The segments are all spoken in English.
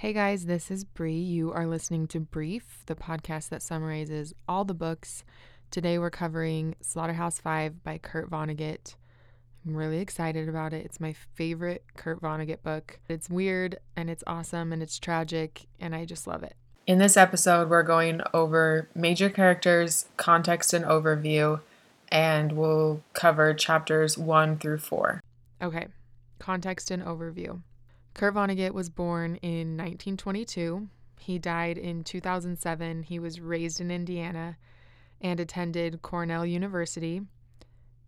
Hey guys, this is Bree. You are listening to Brief, the podcast that summarizes all the books. Today we're covering Slaughterhouse 5 by Kurt Vonnegut. I'm really excited about it. It's my favorite Kurt Vonnegut book. It's weird and it's awesome and it's tragic and I just love it. In this episode, we're going over major characters, context and overview, and we'll cover chapters 1 through 4. Okay, context and overview. Kurt Vonnegut was born in 1922. He died in 2007. He was raised in Indiana and attended Cornell University.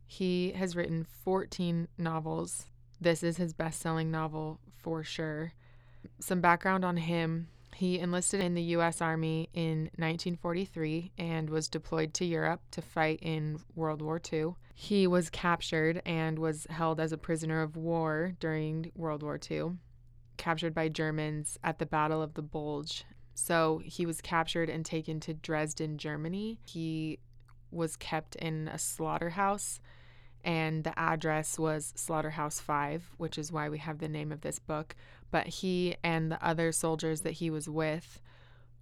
He has written 14 novels. This is his best selling novel for sure. Some background on him he enlisted in the U.S. Army in 1943 and was deployed to Europe to fight in World War II. He was captured and was held as a prisoner of war during World War II captured by Germans at the Battle of the Bulge. So he was captured and taken to Dresden, Germany. He was kept in a slaughterhouse, and the address was Slaughterhouse 5, which is why we have the name of this book. But he and the other soldiers that he was with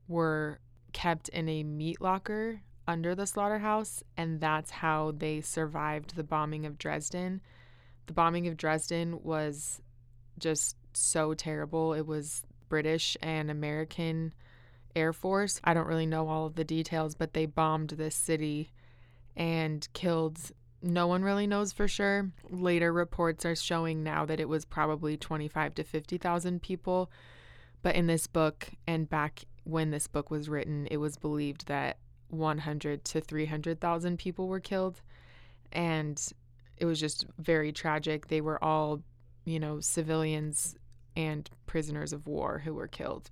were kept in a meat locker under the slaughterhouse, and that's how they survived the bombing of Dresden. The bombing of Dresden was just so terrible. It was British and American Air Force. I don't really know all of the details, but they bombed this city and killed no one really knows for sure. Later reports are showing now that it was probably 25 to 50,000 people, but in this book and back when this book was written, it was believed that 100 to 300,000 people were killed and it was just very tragic. They were all, you know, civilians and prisoners of war who were killed.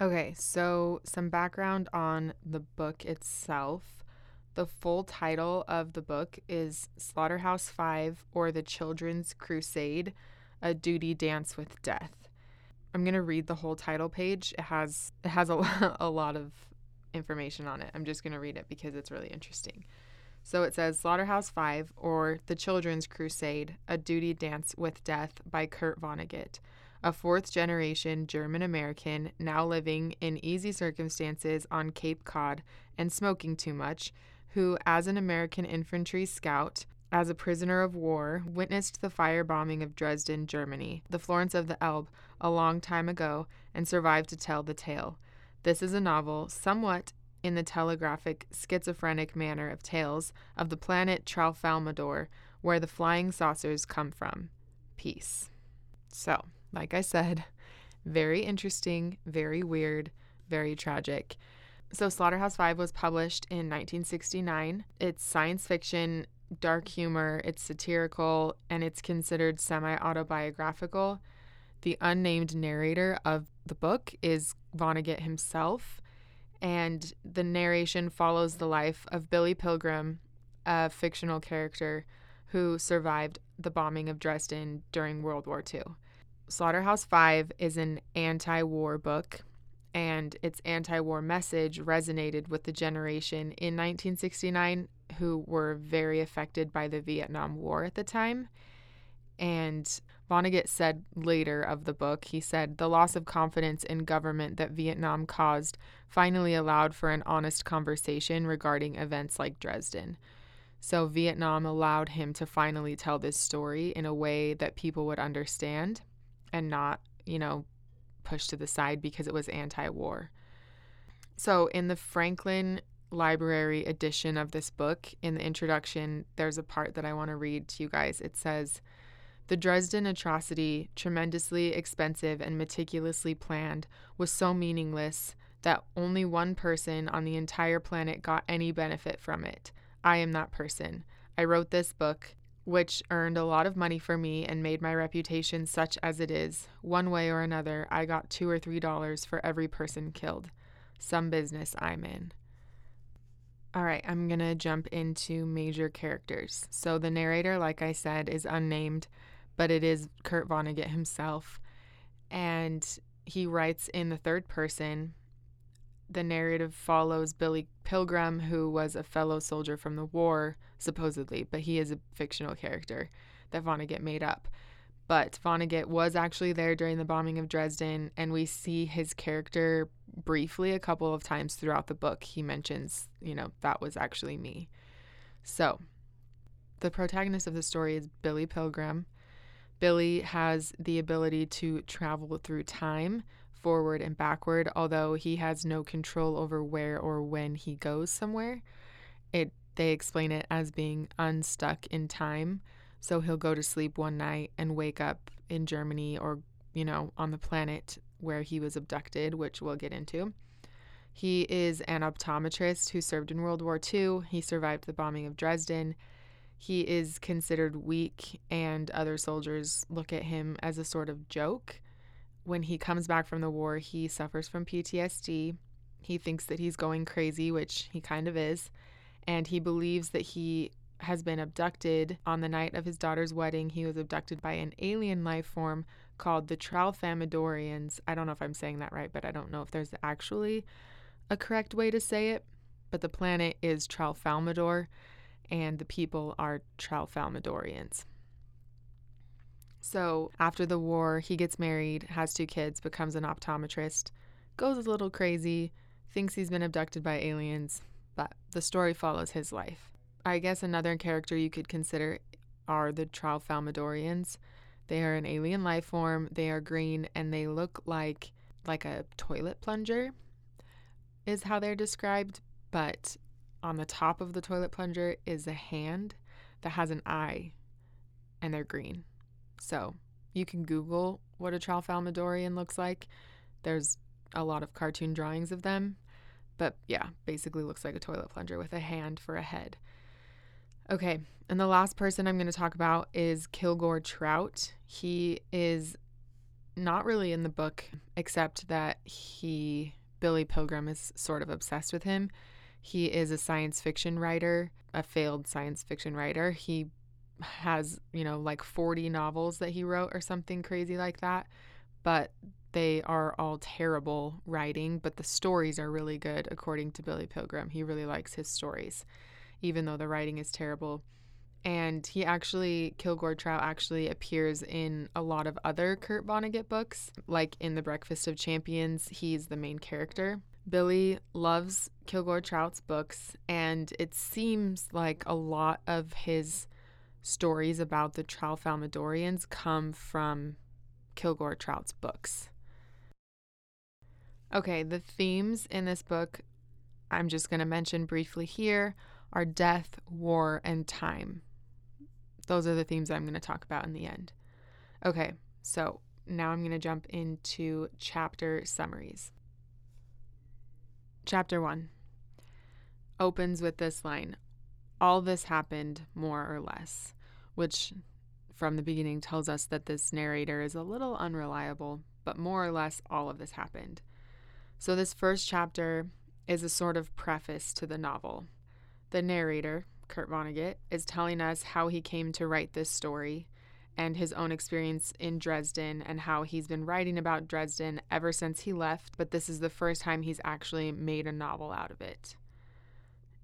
Okay, so some background on the book itself. The full title of the book is Slaughterhouse Five or The Children's Crusade A Duty Dance with Death. I'm going to read the whole title page. It has it has a, a lot of information on it. I'm just going to read it because it's really interesting. So it says Slaughterhouse 5 or The Children's Crusade A Duty Dance with Death by Kurt Vonnegut a fourth generation German American now living in easy circumstances on Cape Cod and smoking too much, who, as an American infantry scout, as a prisoner of war, witnessed the firebombing of Dresden, Germany, the Florence of the Elbe, a long time ago, and survived to tell the tale. This is a novel, somewhat in the telegraphic, schizophrenic manner of tales of the planet Tralfamadore, where the flying saucers come from. Peace. So, like I said, very interesting, very weird, very tragic. So, Slaughterhouse Five was published in 1969. It's science fiction, dark humor, it's satirical, and it's considered semi autobiographical. The unnamed narrator of the book is Vonnegut himself, and the narration follows the life of Billy Pilgrim, a fictional character who survived the bombing of Dresden during World War II. Slaughterhouse Five is an anti war book, and its anti war message resonated with the generation in 1969 who were very affected by the Vietnam War at the time. And Vonnegut said later of the book, he said, The loss of confidence in government that Vietnam caused finally allowed for an honest conversation regarding events like Dresden. So, Vietnam allowed him to finally tell this story in a way that people would understand and not, you know, pushed to the side because it was anti war. So, in the Franklin Library edition of this book, in the introduction, there's a part that I want to read to you guys. It says, the Dresden atrocity, tremendously expensive and meticulously planned, was so meaningless that only one person on the entire planet got any benefit from it. I am that person. I wrote this book, which earned a lot of money for me and made my reputation such as it is. One way or another, I got two or three dollars for every person killed. Some business I'm in. All right, I'm to jump into major characters. So, the narrator, like I said, is unnamed, but it is Kurt Vonnegut himself. And he writes in the third person the narrative follows Billy Pilgrim, who was a fellow soldier from the war, supposedly, but he is a fictional character that Vonnegut made up. but Vonnegut was actually there during the bombing of Dresden, and we see his character briefly a couple of times throughout the book. He mentions, you know, that was actually me. So, the protagonist of the story is Billy Pilgrim. Billy has the ability to travel through time, forward and backward, although he has no control over where or when he goes somewhere. It they explain it as being unstuck in time. So he'll go to sleep one night and wake up in Germany or, you know, on the planet where he was abducted, which we'll get into. He is an optometrist who served in World War II. He survived the bombing of Dresden. He is considered weak, and other soldiers look at him as a sort of joke. When he comes back from the war, he suffers from PTSD. He thinks that he's going crazy, which he kind of is and he believes that he has been abducted on the night of his daughter's wedding. He was abducted by an alien life form called the Tralfamadorians. I don't know if I'm saying that right, but I don't know if there's actually a correct way to say it. But the planet is Tralfamadore, and the people are Tralfamadorians. So after the war, he gets married, has two kids, becomes an optometrist, goes a little crazy, thinks he's been abducted by aliens, but the story follows his life. I guess another character you could consider are the Tralfamadorians. They are an alien life form. They are green and they look like like a toilet plunger is how they're described, but on the top of the toilet plunger is a hand that has an eye and they're green. So, you can Google what a Tralfamadorian looks like. There's a lot of cartoon drawings of them but yeah, basically looks like a toilet plunger with a hand for a head. Okay, and the last person I'm going to talk about is Kilgore Trout. He is not really in the book, except that he, Billy Pilgrim, is sort of obsessed with him. He is a science fiction writer, a failed science fiction writer. He has, you know, like 40 novels that he wrote or something crazy like that. But they are all terrible writing, but the stories are really good, according to Billy Pilgrim. He really likes his stories, even though the writing is terrible. And he actually, Kilgore Trout actually appears in a lot of other Kurt Vonnegut books, like in The Breakfast of Champions, he's the main character. Billy loves Kilgore Trout's books, and it seems like a lot of his stories about the Tralfamadorians come from Kilgore Trout's books. Okay, the themes in this book I'm just going to mention briefly here are death, war, and time. Those are the themes I'm going to talk about in the end. Okay, so now I'm going to jump into chapter summaries. Chapter 1 opens with this line All this happened more or less, which from the beginning tells us that this narrator is a little unreliable, but more or less all of this happened. So, this first chapter is a sort of preface to the novel. The narrator, Kurt Vonnegut, is telling us how he came to write this story and his own experience in Dresden and how he's been writing about Dresden ever since he left, but this is the first time he's actually made a novel out of it.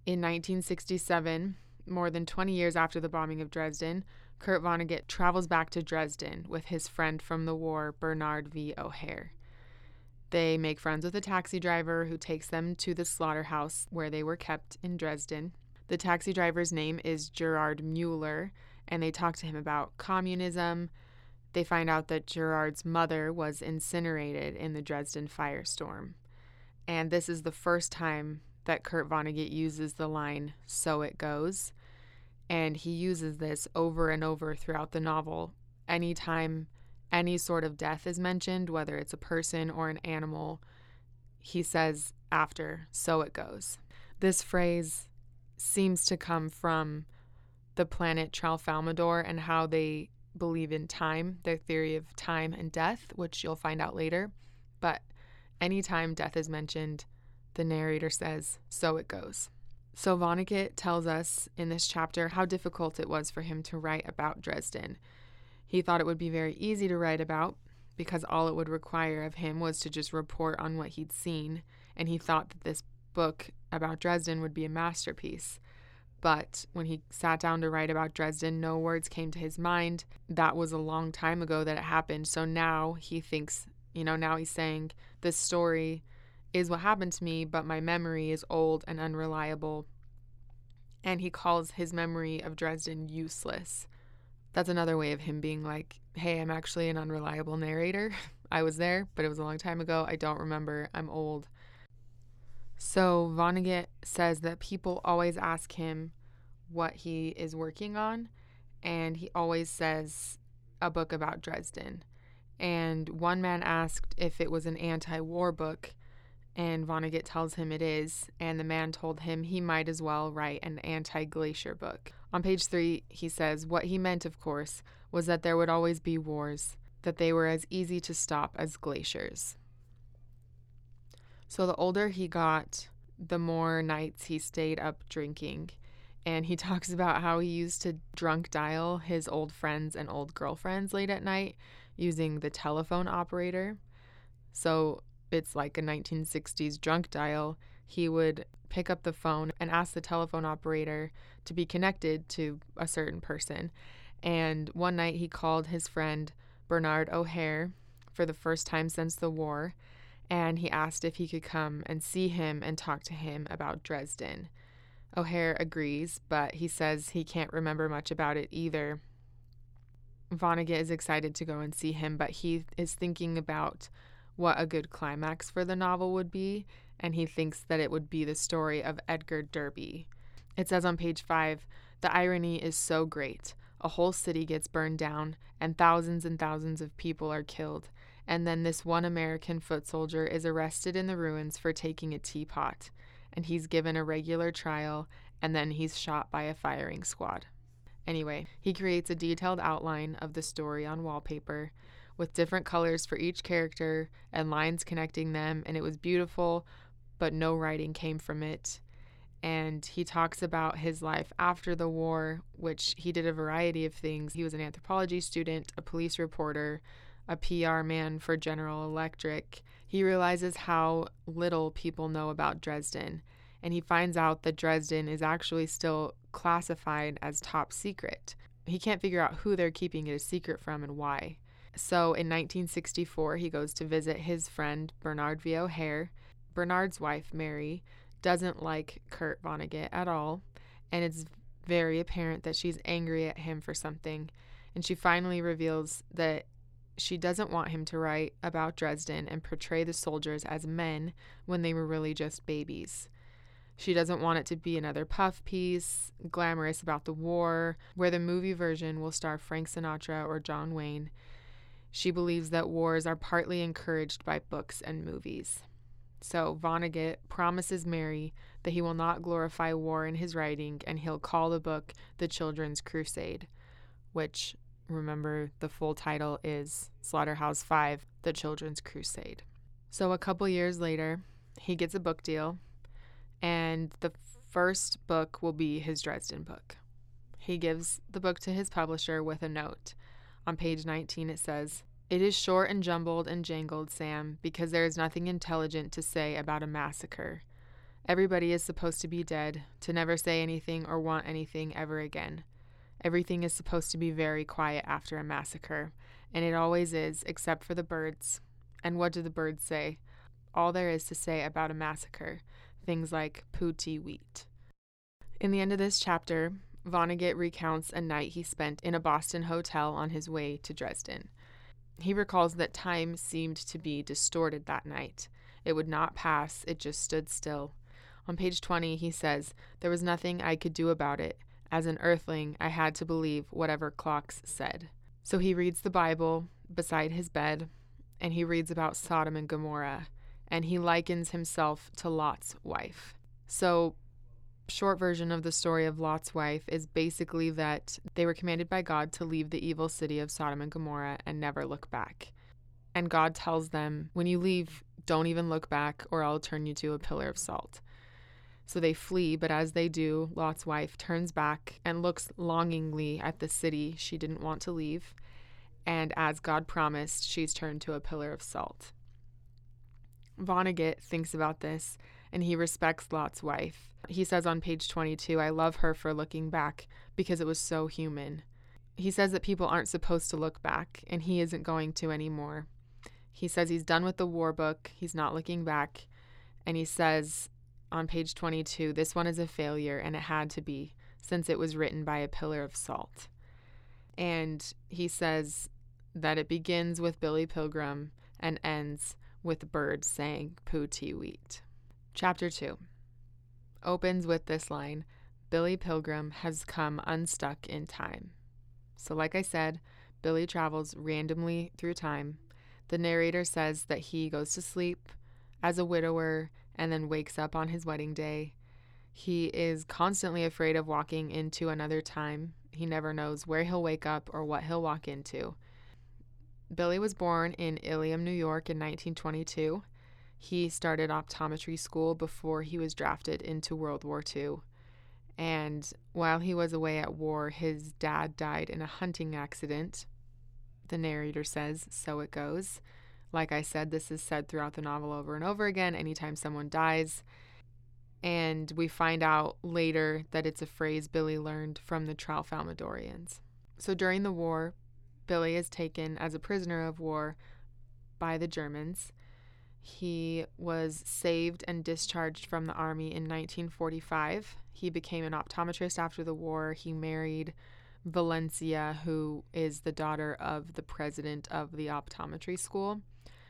In 1967, more than 20 years after the bombing of Dresden, Kurt Vonnegut travels back to Dresden with his friend from the war, Bernard V. O'Hare. They make friends with a taxi driver who takes them to the slaughterhouse where they were kept in Dresden. The taxi driver's name is Gerard Mueller, and they talk to him about communism. They find out that Gerard's mother was incinerated in the Dresden firestorm. And this is the first time that Kurt Vonnegut uses the line, so it goes. And he uses this over and over throughout the novel. Anytime any sort of death is mentioned, whether it's a person or an animal, he says after, so it goes. This phrase seems to come from the planet Tralfamadore and how they believe in time, their theory of time and death, which you'll find out later. But anytime death is mentioned, the narrator says, so it goes. So Vonnegut tells us in this chapter how difficult it was for him to write about Dresden he thought it would be very easy to write about because all it would require of him was to just report on what he'd seen, and he thought that this book about Dresden would be a masterpiece. But when he sat down to write about Dresden, no words came to his mind. That was a long time ago that it happened. So now he thinks, you know, now he's saying, this story is what happened to me, but my memory is old and unreliable. And he calls his memory of Dresden useless. That's another way of him being like, hey, I'm actually an unreliable narrator. I was there, but it was a long time ago. I don't remember. I'm old. So Vonnegut says that people always ask him what he is working on, and he always says a book about Dresden. And one man asked if it was an anti war book, and Vonnegut tells him it is, and the man told him he might as well write an anti glacier book. On page three, he says what he meant, of course, was that there would always be wars, that they were as easy to stop as glaciers. So the older he got, the more nights he stayed up drinking. And he talks about how he used to drunk dial his old friends and old girlfriends late at night using the telephone operator. So it's like a 1960s drunk dial. He would pick up the phone and ask the telephone operator to be connected to a certain person. And one night he called his friend Bernard O'Hare for the first time since the war and he asked if he could come and see him and talk to him about Dresden. O'Hare agrees, but he says he can't remember much about it either. Vonnegut is excited to go and see him, but he is thinking about what a good climax for the novel would be, and he thinks that it would be the story of Edgar Derby. It says on page five the irony is so great. A whole city gets burned down, and thousands and thousands of people are killed, and then this one American foot soldier is arrested in the ruins for taking a teapot, and he's given a regular trial, and then he's shot by a firing squad. Anyway, he creates a detailed outline of the story on wallpaper with different colors for each character and lines connecting them, and it was beautiful, but no writing came from it. And he talks about his life after the war, which he did a variety of things. He was an anthropology student, a police reporter, a PR man for General Electric, he realizes how little people know about Dresden, and he finds out that Dresden is actually still classified as top secret. He can't figure out who they're keeping it a secret from and why. So in 1964, he goes to visit his friend Bernard V. O'Hare. Bernard's wife, Mary, doesn't like Kurt Vonnegut at all, and it's very apparent that she's angry at him for something. And she finally reveals that she doesn't want him to write about Dresden and portray the soldiers as men when they were really just babies. She doesn't want it to be another puff piece, glamorous about the war, where the movie version will star Frank Sinatra or John Wayne. She believes that wars are partly encouraged by books and movies. So Vonnegut promises Mary that he will not glorify war in his writing and he'll call the book The Children's Crusade, which Remember, the full title is Slaughterhouse 5 The Children's Crusade. So, a couple years later, he gets a book deal, and the first book will be his Dresden book. He gives the book to his publisher with a note. On page 19, it says, It is short and jumbled and jangled, Sam, because there is nothing intelligent to say about a massacre. Everybody is supposed to be dead, to never say anything or want anything ever again. Everything is supposed to be very quiet after a massacre, and it always is, except for the birds. And what do the birds say? All there is to say about a massacre things like Poo-tee-weet. In the end of this chapter, Vonnegut recounts a night he spent in a Boston hotel on his way to Dresden. He recalls that time seemed to be distorted that night. It would not pass, it just stood still. On page 20, he says, There was nothing I could do about it. As an earthling, I had to believe whatever clocks said. So he reads the Bible beside his bed, and he reads about Sodom and Gomorrah, and he likens himself to Lot's wife. So, short version of the story of Lot's wife is basically that they were commanded by God to leave the evil city of Sodom and Gomorrah and never look back. And God tells them, when you leave, don't even look back, or I'll turn you to a pillar of salt. So they flee, but as they do, Lot's wife turns back and looks longingly at the city she didn't want to leave. And as God promised, she's turned to a pillar of salt. Vonnegut thinks about this and he respects Lot's wife. He says on page 22, I love her for looking back because it was so human. He says that people aren't supposed to look back, and he isn't going to anymore. He says he's done with the war book, he's not looking back, and he says on page 22, this one is a failure, and it had to be, since it was written by a pillar of salt. And he says that it begins with Billy Pilgrim and ends with birds saying Poo-tee-weet. Chapter 2 opens with this line Billy Pilgrim has come unstuck in time. So, like I said, Billy travels randomly through time. The narrator says that he goes to sleep as a widower and then wakes up on his wedding day. He is constantly afraid of walking into another time. He never knows where he'll wake up or what he'll walk into. Billy was born in Ilium, New York in 1922. He started optometry school before he was drafted into World War II. And while he was away at war, his dad died in a hunting accident. The narrator says, so it goes. Like I said, this is said throughout the novel over and over again anytime someone dies. And we find out later that it's a phrase Billy learned from the Tralfamadorians. So during the war, Billy is taken as a prisoner of war by the Germans. He was saved and discharged from the army in 1945. He became an optometrist after the war. He married Valencia, who is the daughter of the president of the optometry school.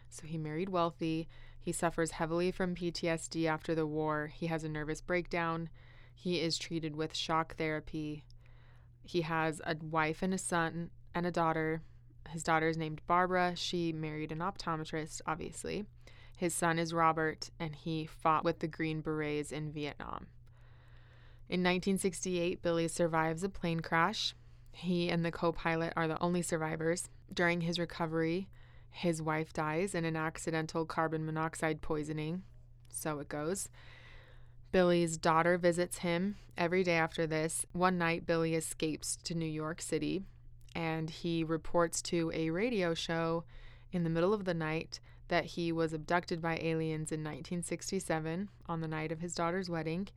So he married wealthy. He suffers heavily from PTSD after the war. He has a nervous breakdown. He is treated with shock therapy. He has a wife and a son and a daughter. His daughter is named Barbara. She married an optometrist, obviously. His son is Robert, and he fought with the Green Berets in Vietnam. In 1968, Billy survives a plane crash. He and the co pilot are the only survivors. During his recovery, his wife dies in an accidental carbon monoxide poisoning. So it goes. Billy's daughter visits him every day after this. One night, Billy escapes to New York City and he reports to a radio show in the middle of the night that he was abducted by aliens in 1967 on the night of his daughter's wedding.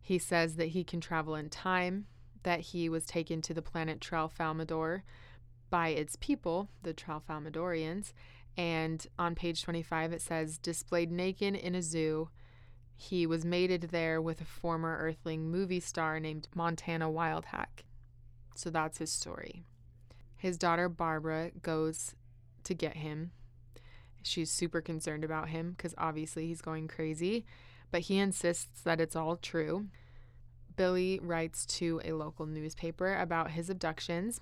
He says that he can travel in time, that he was taken to the planet Tralfamadore by its people, the Tralfamadorians. And on page 25, it says, displayed naked in a zoo. He was mated there with a former Earthling movie star named Montana Wildhack. So that's his story. His daughter Barbara goes to get him. She's super concerned about him because obviously he's going crazy, but he insists that it's all true. Billy writes to a local newspaper about his abductions.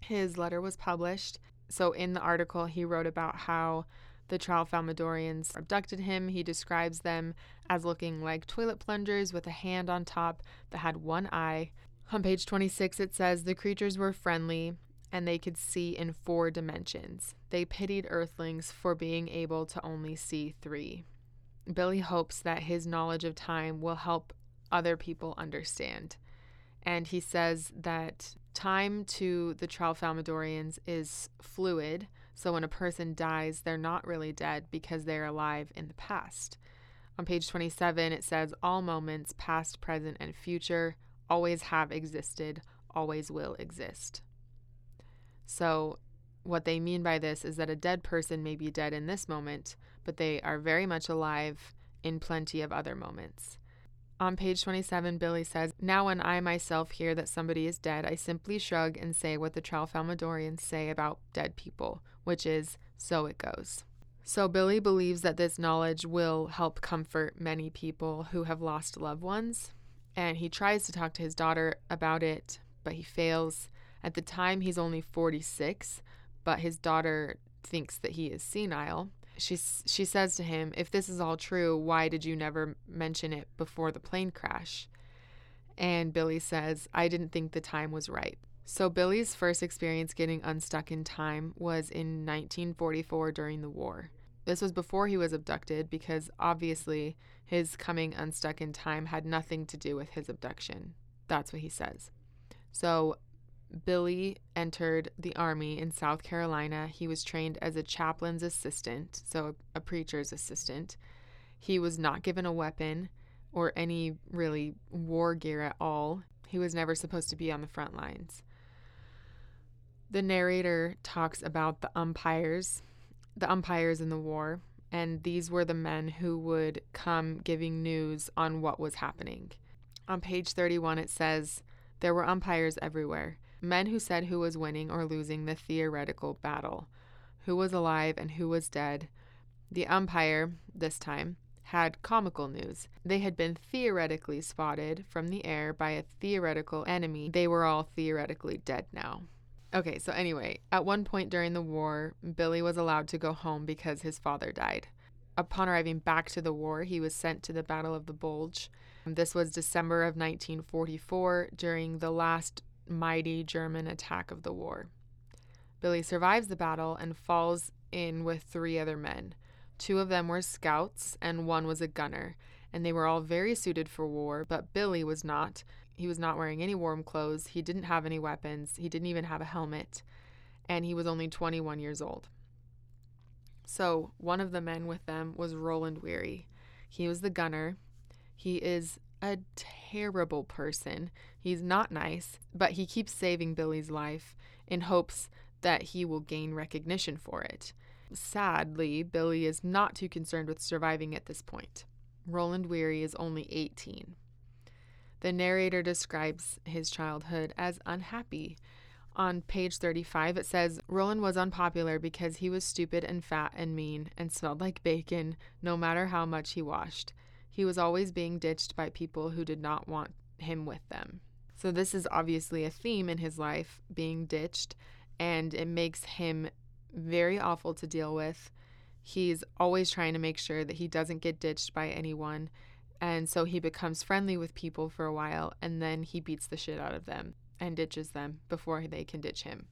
His letter was published. So, in the article, he wrote about how the Tralfamadorians abducted him. He describes them as looking like toilet plungers with a hand on top that had one eye. On page 26, it says the creatures were friendly and they could see in four dimensions. They pitied Earthlings for being able to only see three. Billy hopes that his knowledge of time will help other people understand. And he says that time to the Tralfamadorians is fluid. So when a person dies, they're not really dead because they're alive in the past. On page 27, it says, All moments, past, present, and future, always have existed, always will exist. So, what they mean by this is that a dead person may be dead in this moment, but they are very much alive in plenty of other moments. On page 27, Billy says, Now, when I myself hear that somebody is dead, I simply shrug and say what the Tralfamadorians say about dead people, which is, so it goes. So, Billy believes that this knowledge will help comfort many people who have lost loved ones, and he tries to talk to his daughter about it, but he fails. At the time, he's only 46, but his daughter thinks that he is senile. She, she says to him, If this is all true, why did you never mention it before the plane crash? And Billy says, I didn't think the time was right. So, Billy's first experience getting unstuck in time was in 1944 during the war. This was before he was abducted because obviously his coming unstuck in time had nothing to do with his abduction. That's what he says. So, Billy entered the army in South Carolina. He was trained as a chaplain's assistant, so a preacher's assistant. He was not given a weapon or any really war gear at all. He was never supposed to be on the front lines. The narrator talks about the umpires, the umpires in the war, and these were the men who would come giving news on what was happening. On page 31, it says, There were umpires everywhere, men who said who was winning or losing the theoretical battle, who was alive and who was dead. The umpire, this time, had comical news. They had been theoretically spotted from the air by a theoretical enemy. They were all theoretically dead now. Okay, so anyway, at one point during the war, Billy was allowed to go home because his father died. Upon arriving back to the war, he was sent to the Battle of the Bulge. This was December of 1944 during the last mighty German attack of the war. Billy survives the battle and falls in with three other men. Two of them were scouts, and one was a gunner, and they were all very suited for war, but Billy was not. He was not wearing any warm clothes, he didn't have any weapons, he didn't even have a helmet, and he was only 21 years old. So, one of the men with them was Roland Weary. He was the gunner. He is a terrible person. He's not nice, but he keeps saving Billy's life in hopes that he will gain recognition for it. Sadly, Billy is not too concerned with surviving at this point. Roland Weary is only 18. The narrator describes his childhood as unhappy. On page 35, it says Roland was unpopular because he was stupid and fat and mean and smelled like bacon no matter how much he washed. He was always being ditched by people who did not want him with them. So, this is obviously a theme in his life being ditched, and it makes him very awful to deal with. He's always trying to make sure that he doesn't get ditched by anyone. And so he becomes friendly with people for a while and then he beats the shit out of them and ditches them before they can ditch him.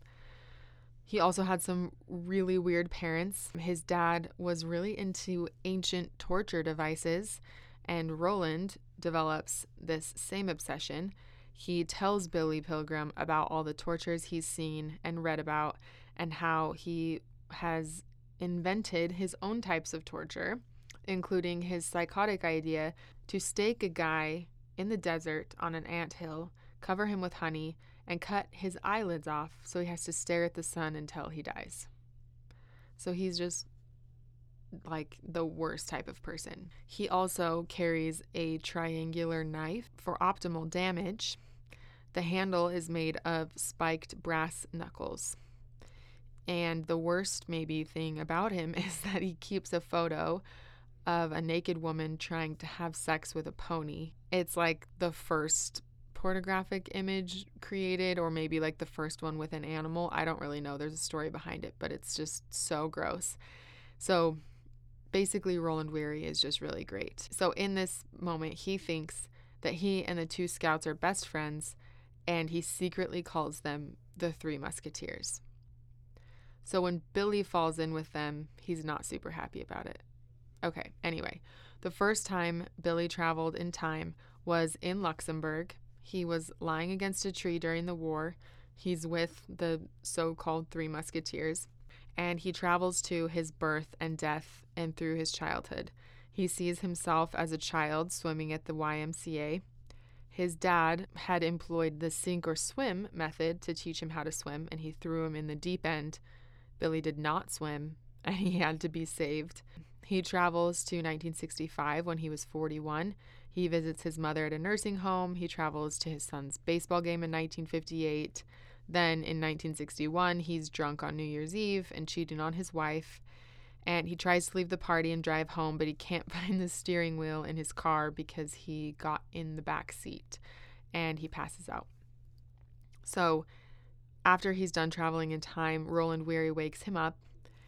He also had some really weird parents. His dad was really into ancient torture devices, and Roland develops this same obsession. He tells Billy Pilgrim about all the tortures he's seen and read about, and how he has invented his own types of torture, including his psychotic idea to stake a guy in the desert on an ant hill, cover him with honey, and cut his eyelids off so he has to stare at the sun until he dies. So he's just like the worst type of person. He also carries a triangular knife for optimal damage. The handle is made of spiked brass knuckles. And the worst, maybe, thing about him is that he keeps a photo of a naked woman trying to have sex with a pony. It's like the first pornographic image created, or maybe like the first one with an animal. I don't really know. There's a story behind it, but it's just so gross. So basically, Roland Weary is just really great. So in this moment, he thinks that he and the two scouts are best friends, and he secretly calls them the Three Musketeers. So when Billy falls in with them, he's not super happy about it. Okay, anyway, the first time Billy traveled in time was in Luxembourg. He was lying against a tree during the war. He's with the so called Three Musketeers, and he travels to his birth and death and through his childhood. He sees himself as a child swimming at the YMCA. His dad had employed the sink or swim method to teach him how to swim, and he threw him in the deep end Billy did not swim and he had to be saved. He travels to 1965 when he was 41. He visits his mother at a nursing home. He travels to his son's baseball game in 1958. Then in 1961, he's drunk on New Year's Eve and cheating on his wife. And he tries to leave the party and drive home, but he can't find the steering wheel in his car because he got in the back seat and he passes out. So after he's done traveling in time, Roland Weary wakes him up.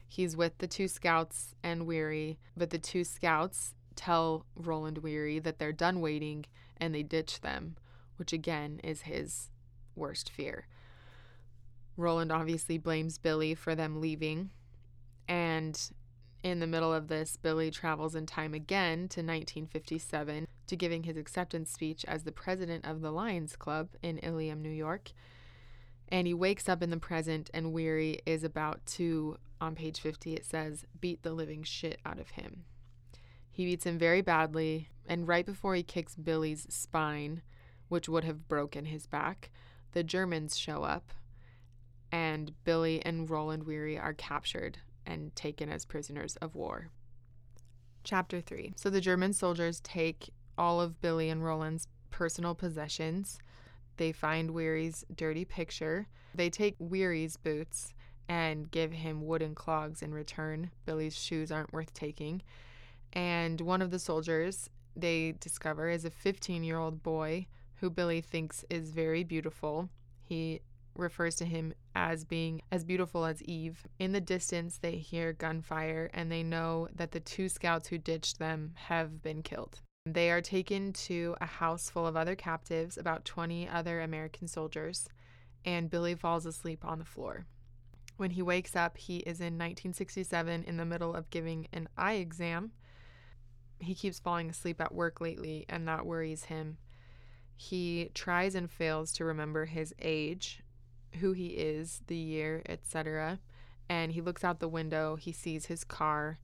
He's with the two scouts and Weary, but the two scouts tell Roland Weary that they're done waiting and they ditch them, which again is his worst fear. Roland obviously blames Billy for them leaving. And in the middle of this, Billy travels in time again to 1957 to giving his acceptance speech as the president of the Lions Club in Ilium, New York. And he wakes up in the present, and Weary is about to, on page 50, it says, beat the living shit out of him. He beats him very badly, and right before he kicks Billy's spine, which would have broken his back, the Germans show up, and Billy and Roland Weary are captured and taken as prisoners of war. Chapter 3 So the German soldiers take all of Billy and Roland's personal possessions. They find Weary's dirty picture. They take Weary's boots and give him wooden clogs in return. Billy's shoes aren't worth taking. And one of the soldiers they discover is a 15 year old boy who Billy thinks is very beautiful. He refers to him as being as beautiful as Eve. In the distance, they hear gunfire and they know that the two scouts who ditched them have been killed. They are taken to a house full of other captives, about 20 other American soldiers, and Billy falls asleep on the floor. When he wakes up, he is in 1967 in the middle of giving an eye exam. He keeps falling asleep at work lately, and that worries him. He tries and fails to remember his age, who he is, the year, etc. And he looks out the window, he sees his car,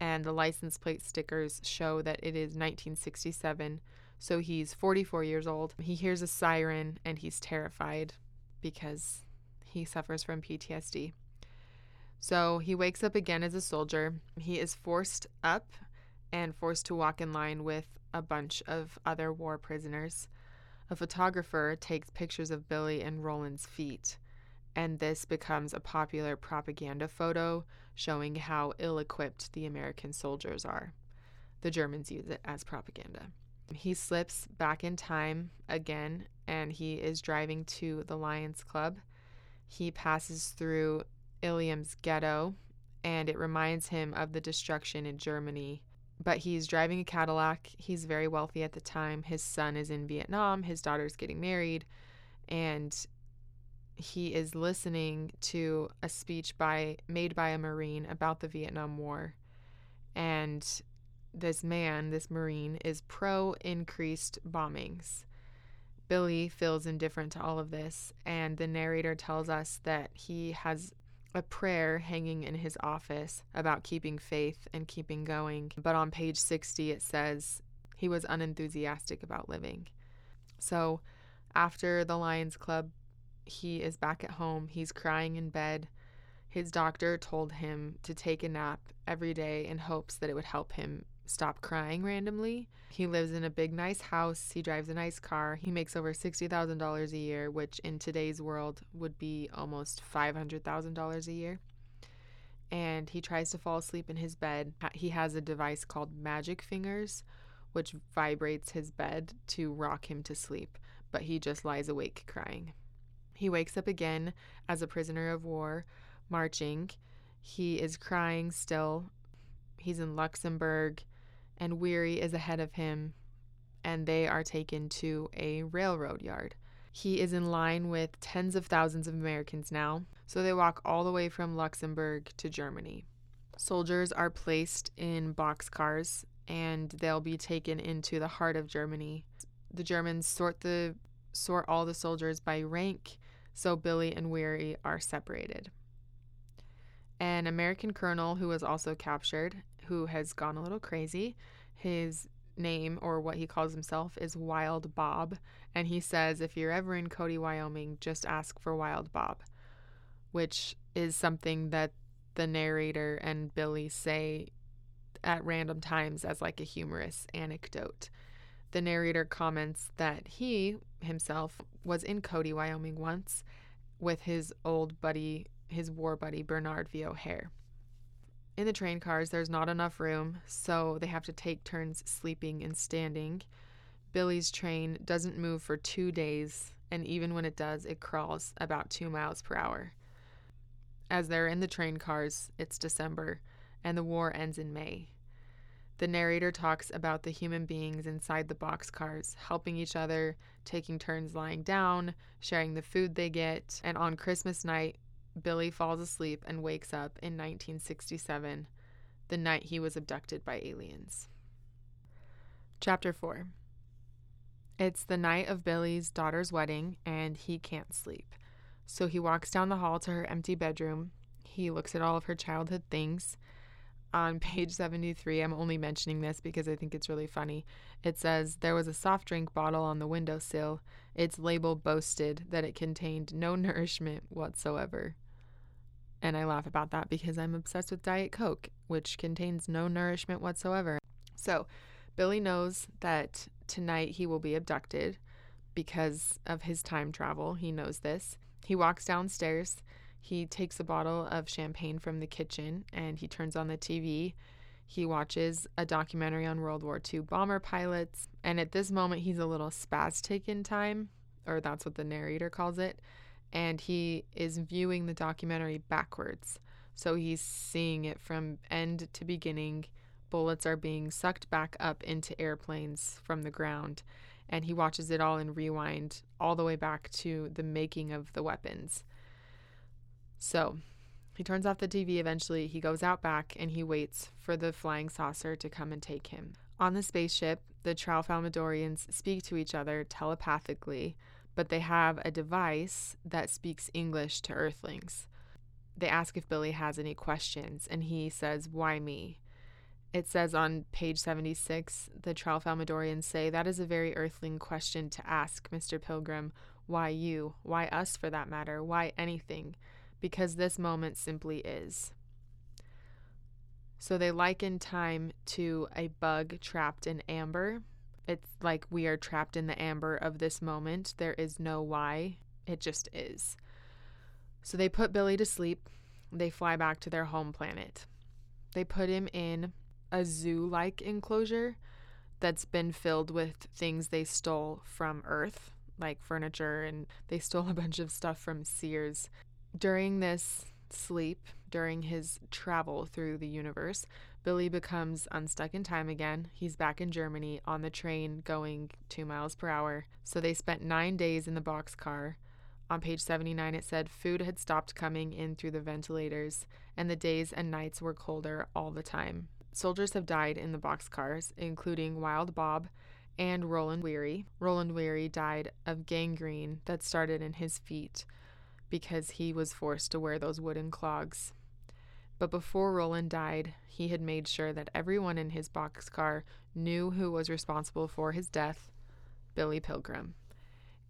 and the license plate stickers show that it is 1967. So he's 44 years old. He hears a siren and he's terrified because he suffers from PTSD. So he wakes up again as a soldier. He is forced up and forced to walk in line with a bunch of other war prisoners. A photographer takes pictures of Billy and Roland's feet, and this becomes a popular propaganda photo showing how ill equipped the American soldiers are. The Germans use it as propaganda. He slips back in time again and he is driving to the Lions Club. He passes through Ilium's ghetto and it reminds him of the destruction in Germany but he's driving a Cadillac. He's very wealthy at the time. His son is in Vietnam, his daughter's getting married, and he is listening to a speech by made by a marine about the Vietnam War. And this man, this marine is pro increased bombings. Billy feels indifferent to all of this, and the narrator tells us that he has a prayer hanging in his office about keeping faith and keeping going. But on page 60, it says he was unenthusiastic about living. So after the Lions Club, he is back at home. He's crying in bed. His doctor told him to take a nap every day in hopes that it would help him stop crying randomly. He lives in a big, nice house. He drives a nice car. He makes over $60,000 a year, which in today's world would be almost $500,000 a year. And he tries to fall asleep in his bed. He has a device called Magic Fingers, which vibrates his bed to rock him to sleep, but he just lies awake crying. He wakes up again as a prisoner of war, marching. He is crying still. He's in Luxembourg and Weary is ahead of him, and they are taken to a railroad yard. He is in line with tens of thousands of Americans now, so they walk all the way from Luxembourg to Germany. Soldiers are placed in boxcars and they'll be taken into the heart of Germany. The Germans sort the sort all the soldiers by rank, so Billy and Weary are separated. An American colonel who was also captured who has gone a little crazy. His name, or what he calls himself, is Wild Bob. And he says, if you're ever in Cody, Wyoming, just ask for Wild Bob, which is something that the narrator and Billy say at random times as like a humorous anecdote. The narrator comments that he himself was in Cody, Wyoming once with his old buddy, his war buddy, Bernard V. O'Hare in the train cars, there's not enough room, so they have to take turns sleeping and standing. Billy's train doesn't move for two days, and even when it does, it crawls about two miles per hour. As they're in the train cars, it's December, and the war ends in May. The narrator talks about the human beings inside the boxcars helping each other, taking turns lying down, sharing the food they get, and on Christmas night, Billy falls asleep and wakes up in 1967, the night he was abducted by aliens. Chapter 4 It's the night of Billy's daughter's wedding, and he can't sleep. So he walks down the hall to her empty bedroom. He looks at all of her childhood things. on page 73, I'm only mentioning this because I think it's really funny. It says there was a soft drink bottle on the windowsill. Its label boasted that it contained no nourishment whatsoever. And I laugh about that because I'm obsessed with Diet Coke, which contains no nourishment whatsoever. So, Billy knows that tonight he will be abducted because of his time travel. He knows this. He walks downstairs. He takes a bottle of champagne from the kitchen and he turns on the TV. He watches a documentary on World War II bomber pilots. And at this moment, he's a little spastic in time, or that's what the narrator calls it. And he is viewing the documentary backwards. So he's seeing it from end to beginning. Bullets are being sucked back up into airplanes from the ground. And he watches it all in rewind, all the way back to the making of the weapons. So he turns off the TV eventually. He goes out back and he waits for the flying saucer to come and take him. On the spaceship, the Tralfamadorians speak to each other telepathically, but they have a device that speaks English to Earthlings. They ask if Billy has any questions, and he says, Why me? It says on page 76, the Tralfamadorians say, That is a very earthling question to ask, Mr. Pilgrim. Why you? Why us, for that matter? Why anything? because this moment simply is. So they liken time to a bug trapped in amber. It's like we are trapped in the amber of this moment. There is no why, it just is. So they put Billy to sleep. They fly back to their home planet. They put him in a zoo like enclosure that's been filled with things they stole from Earth, like furniture, and they stole a bunch of stuff from Sears. During this sleep, during his travel through the universe, Billy becomes unstuck in time again. He's back in Germany on the train going two miles per hour. So they spent nine days in the boxcar. On page 79, it said food had stopped coming in through the ventilators, and the days and nights were colder all the time. Soldiers have died in the boxcars, including Wild Bob and Roland Weary. Roland Weary died of gangrene that started in his feet because he was forced to wear those wooden clogs. But before Roland died, he had made sure that everyone in his boxcar knew who was responsible for his death Billy Pilgrim.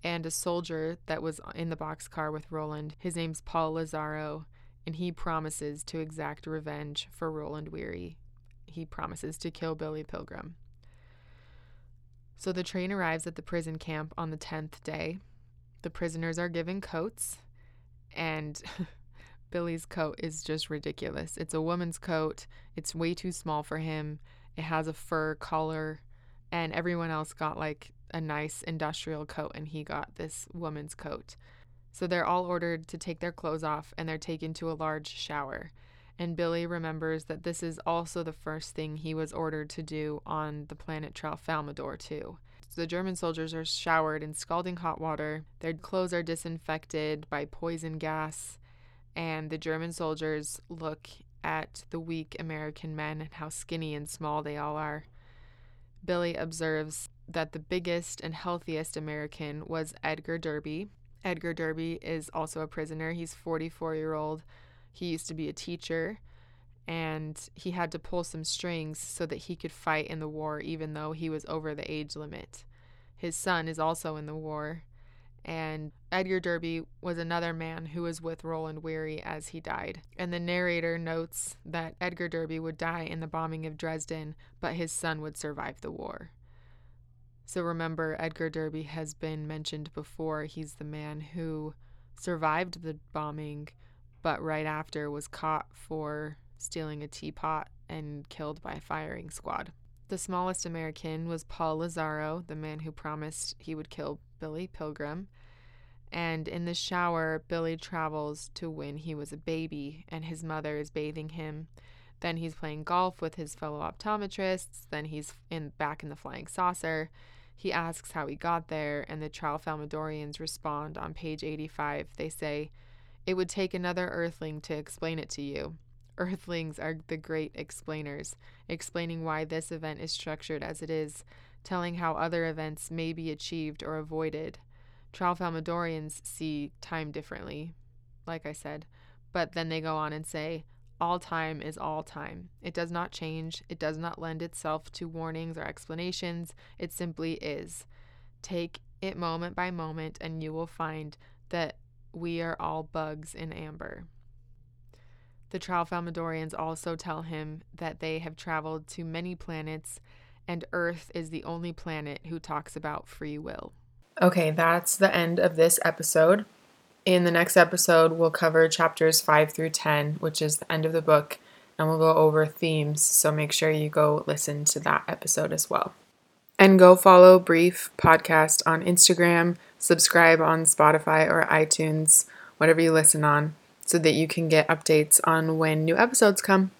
And a soldier that was in the boxcar with Roland, his name's Paul Lazzaro, and he promises to exact revenge for Roland Weary. He promises to kill Billy Pilgrim. So the train arrives at the prison camp on the 10th day. The prisoners are given coats and Billy's coat is just ridiculous. It's a woman's coat. It's way too small for him. It has a fur collar, and everyone else got like a nice industrial coat, and he got this woman's coat. So they're all ordered to take their clothes off and they're taken to a large shower. And Billy remembers that this is also the first thing he was ordered to do on the planet Tralfamadore, too. The German soldiers are showered in scalding hot water. Their clothes are disinfected by poison gas. And the German soldiers look at the weak American men and how skinny and small they all are. Billy observes that the biggest and healthiest American was Edgar Derby. Edgar Derby is also a prisoner. He's 44 year old. He used to be a teacher and he had to pull some strings so that he could fight in the war, even though he was over the age limit. His son is also in the war, and Edgar Derby was another man who was with Roland Weary as he died. And the narrator notes that Edgar Derby would die in the bombing of Dresden, but his son would survive the war. So remember, Edgar Derby has been mentioned before. He's the man who survived the bombing, but right after was caught for stealing a teapot and killed by a firing squad. The smallest American was Paul Lazzaro, the man who promised he would kill Billy Pilgrim. And in the shower, Billy travels to when he was a baby and his mother is bathing him. Then he's playing golf with his fellow optometrists. Then he's in back in the flying saucer. He asks how he got there, and the Tralfamadorians respond on page 85. They say, It would take another earthling to explain it to you. Earthlings are the great explainers, explaining why this event is structured as it is, telling how other events may be achieved or avoided. Tralfamadorians see time differently, like I said, but then they go on and say, all time is all time. It does not change, it does not lend itself to warnings or explanations. It simply is. Take it moment by moment, and you will find that we are all bugs in amber. The Tralfamadorians also tell him that they have traveled to many planets, and Earth is the only planet who talks about free will. Okay, that's the end of this episode. In the next episode, we'll cover chapters 5 through 10, which is the end of the book, and we'll go over themes. So make sure you go listen to that episode as well. And go follow Brief Podcast on Instagram, subscribe on Spotify or iTunes, whatever you listen on, so that you can get updates on when new episodes come.